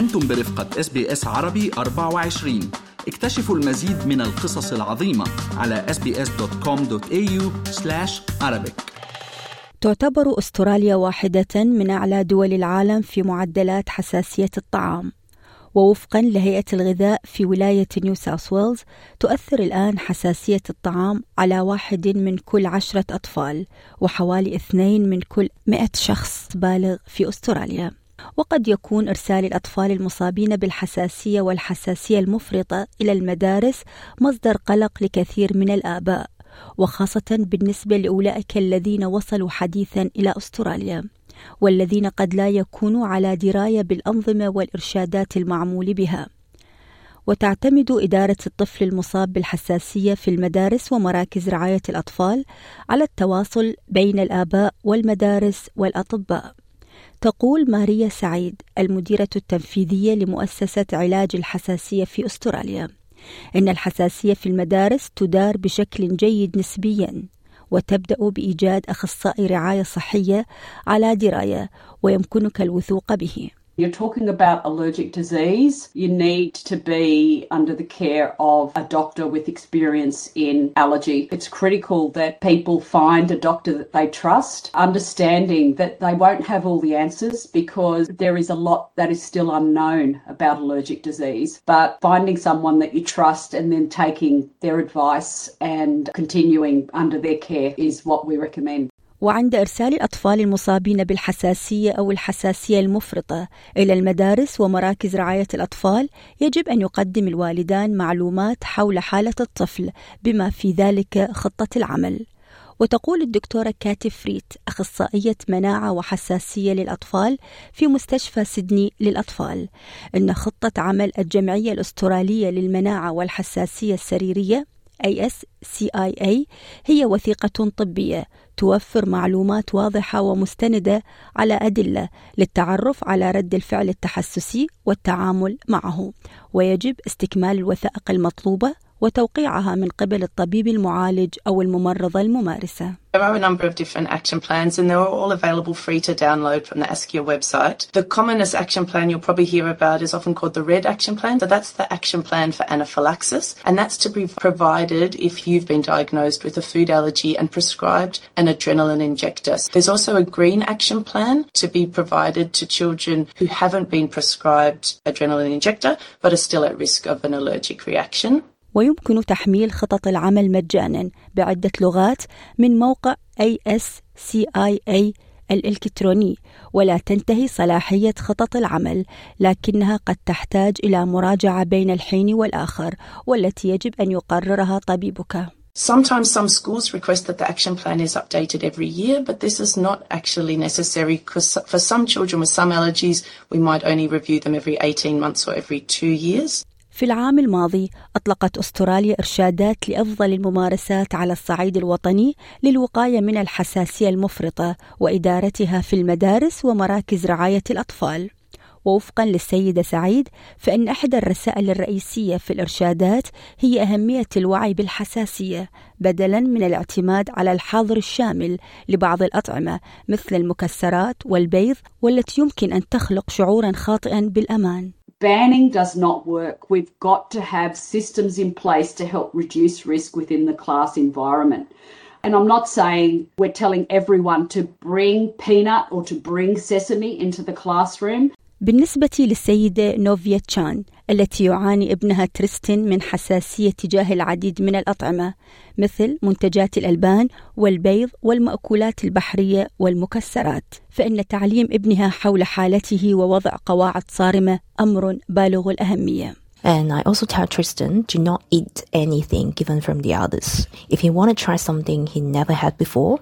أنتم برفقة إس بي إس عربي 24 اكتشفوا المزيد من القصص العظيمة على sbs.com.au arabic. تعتبر أستراليا واحدة من أعلى دول العالم في معدلات حساسية الطعام. ووفقا لهيئة الغذاء في ولاية نيو ساوث ويلز تؤثر الآن حساسية الطعام على واحد من كل عشرة أطفال وحوالي اثنين من كل مئة شخص بالغ في أستراليا. وقد يكون إرسال الأطفال المصابين بالحساسية والحساسية المفرطة إلى المدارس مصدر قلق لكثير من الآباء وخاصة بالنسبة لأولئك الذين وصلوا حديثا إلى أستراليا والذين قد لا يكونوا على دراية بالأنظمة والإرشادات المعمول بها. وتعتمد إدارة الطفل المصاب بالحساسية في المدارس ومراكز رعاية الأطفال على التواصل بين الآباء والمدارس والأطباء. تقول ماريا سعيد المديرة التنفيذية لمؤسسة علاج الحساسية في أستراليا. إن الحساسية في المدارس تدار بشكل جيد نسبيا وتبدأ بإيجاد أخصائي رعاية صحية على دراية ويمكنك الوثوق به. You're talking about allergic disease. You need to be under the care of a doctor with experience in allergy. It's critical that people find a doctor that they trust, understanding that they won't have all the answers because there is a lot that is still unknown about allergic disease. But finding someone that you trust and then taking their advice and continuing under their care is what we recommend. وعند إرسال الأطفال المصابين بالحساسية أو الحساسية المفرطة إلى المدارس ومراكز رعاية الأطفال يجب أن يقدم الوالدان معلومات حول حالة الطفل بما في ذلك خطة العمل. وتقول الدكتورة كاتي فريت أخصائية مناعة وحساسية للأطفال في مستشفى سيدني للأطفال إن خطة عمل الجمعية الأسترالية للمناعة والحساسية السريرية ASCIA هي وثيقة طبية توفر معلومات واضحة ومستندة على أدلة للتعرف على رد الفعل التحسسي والتعامل معه ويجب استكمال الوثائق المطلوبة وتوقيعها من قبل الطبيب المعالج أو الممرضة الممارسة. There are a number of different action plans and they're all available free to download from the ASCIA website. The commonest action plan you'll probably hear about is often called the RED action plan. So that's the action plan for anaphylaxis and that's to be provided if you've been diagnosed with a food allergy and prescribed an adrenaline injector. There's also a green action plan to be provided to children who haven't been prescribed adrenaline injector but are still at risk of an allergic reaction. ويمكن تحميل خطط العمل مجانا بعدة لغات من موقع ASCIA الإلكتروني ولا تنتهي صلاحية خطط العمل لكنها قد تحتاج إلى مراجعة بين الحين والآخر والتي يجب أن يقررها طبيبك Sometimes some schools request that the action plan is updated every year, but this is not actually necessary because for some children with some allergies, we might only review them every 18 months or every two years. في العام الماضي أطلقت أستراليا إرشادات لأفضل الممارسات على الصعيد الوطني للوقاية من الحساسية المفرطة وإدارتها في المدارس ومراكز رعاية الأطفال. ووفقا للسيدة سعيد فإن إحدى الرسائل الرئيسية في الإرشادات هي أهمية الوعي بالحساسية بدلا من الاعتماد على الحظر الشامل لبعض الأطعمة مثل المكسرات والبيض والتي يمكن أن تخلق شعورا خاطئا بالأمان. Banning does not work. We've got to have systems in place to help reduce risk within the class environment. And I'm not saying we're telling everyone to bring peanut or to bring sesame into the classroom. بالنسبة للسيدة نوفيا تشان التي يعاني ابنها تريستن من حساسية تجاه العديد من الأطعمة مثل منتجات الألبان والبيض والمأكولات البحرية والمكسرات فإن تعليم ابنها حول حالته ووضع قواعد صارمة أمر بالغ الأهمية And I also tell Tristan do not eat anything given from the others. If he want to try something he never had before,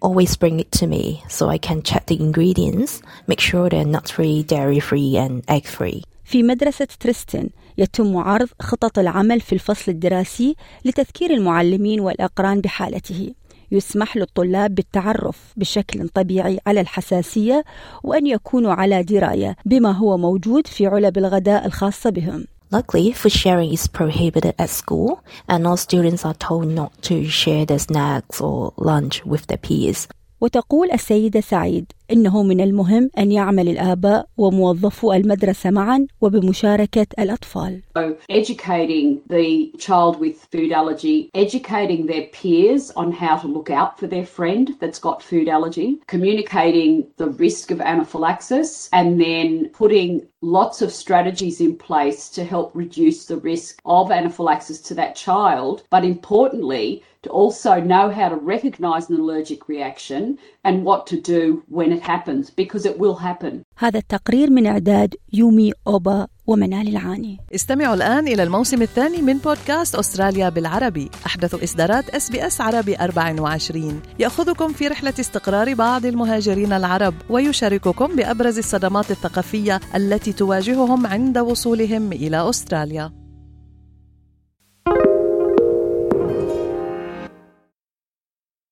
always bring it to me so I can check the ingredients, make sure they're nut free, dairy free, and egg free. في مدرسة تريستن يتم عرض خطط العمل في الفصل الدراسي لتذكير المعلمين والأقران بحالته يسمح للطلاب بالتعرف بشكل طبيعي على الحساسية وأن يكونوا على دراية بما هو موجود في علب الغداء الخاصة بهم Luckily, food sharing is prohibited at school, and all students are told not to share their snacks or lunch with their peers. وتقول السيدة سعيد إنه من المهم أن يعمل الآباء وموظفو المدرسة معا وبمشاركة الأطفال. So educating the child with food allergy, educating their peers on how to look out for their friend that's got food allergy, communicating the risk of anaphylaxis, and then putting lots of strategies in place to help reduce the risk of anaphylaxis to that child. But importantly, to also know how to recognize an allergic reaction and what to do when it happens because it will happen. هذا التقرير من إعداد يومي أوبا ومنال العاني. استمعوا الآن إلى الموسم الثاني من بودكاست أستراليا بالعربي. أحدث إصدارات إس بي إس عربي 24 يأخذكم في رحلة استقرار بعض المهاجرين العرب ويشارككم بأبرز الصدمات الثقافية التي تواجههم عند وصولهم إلى أستراليا.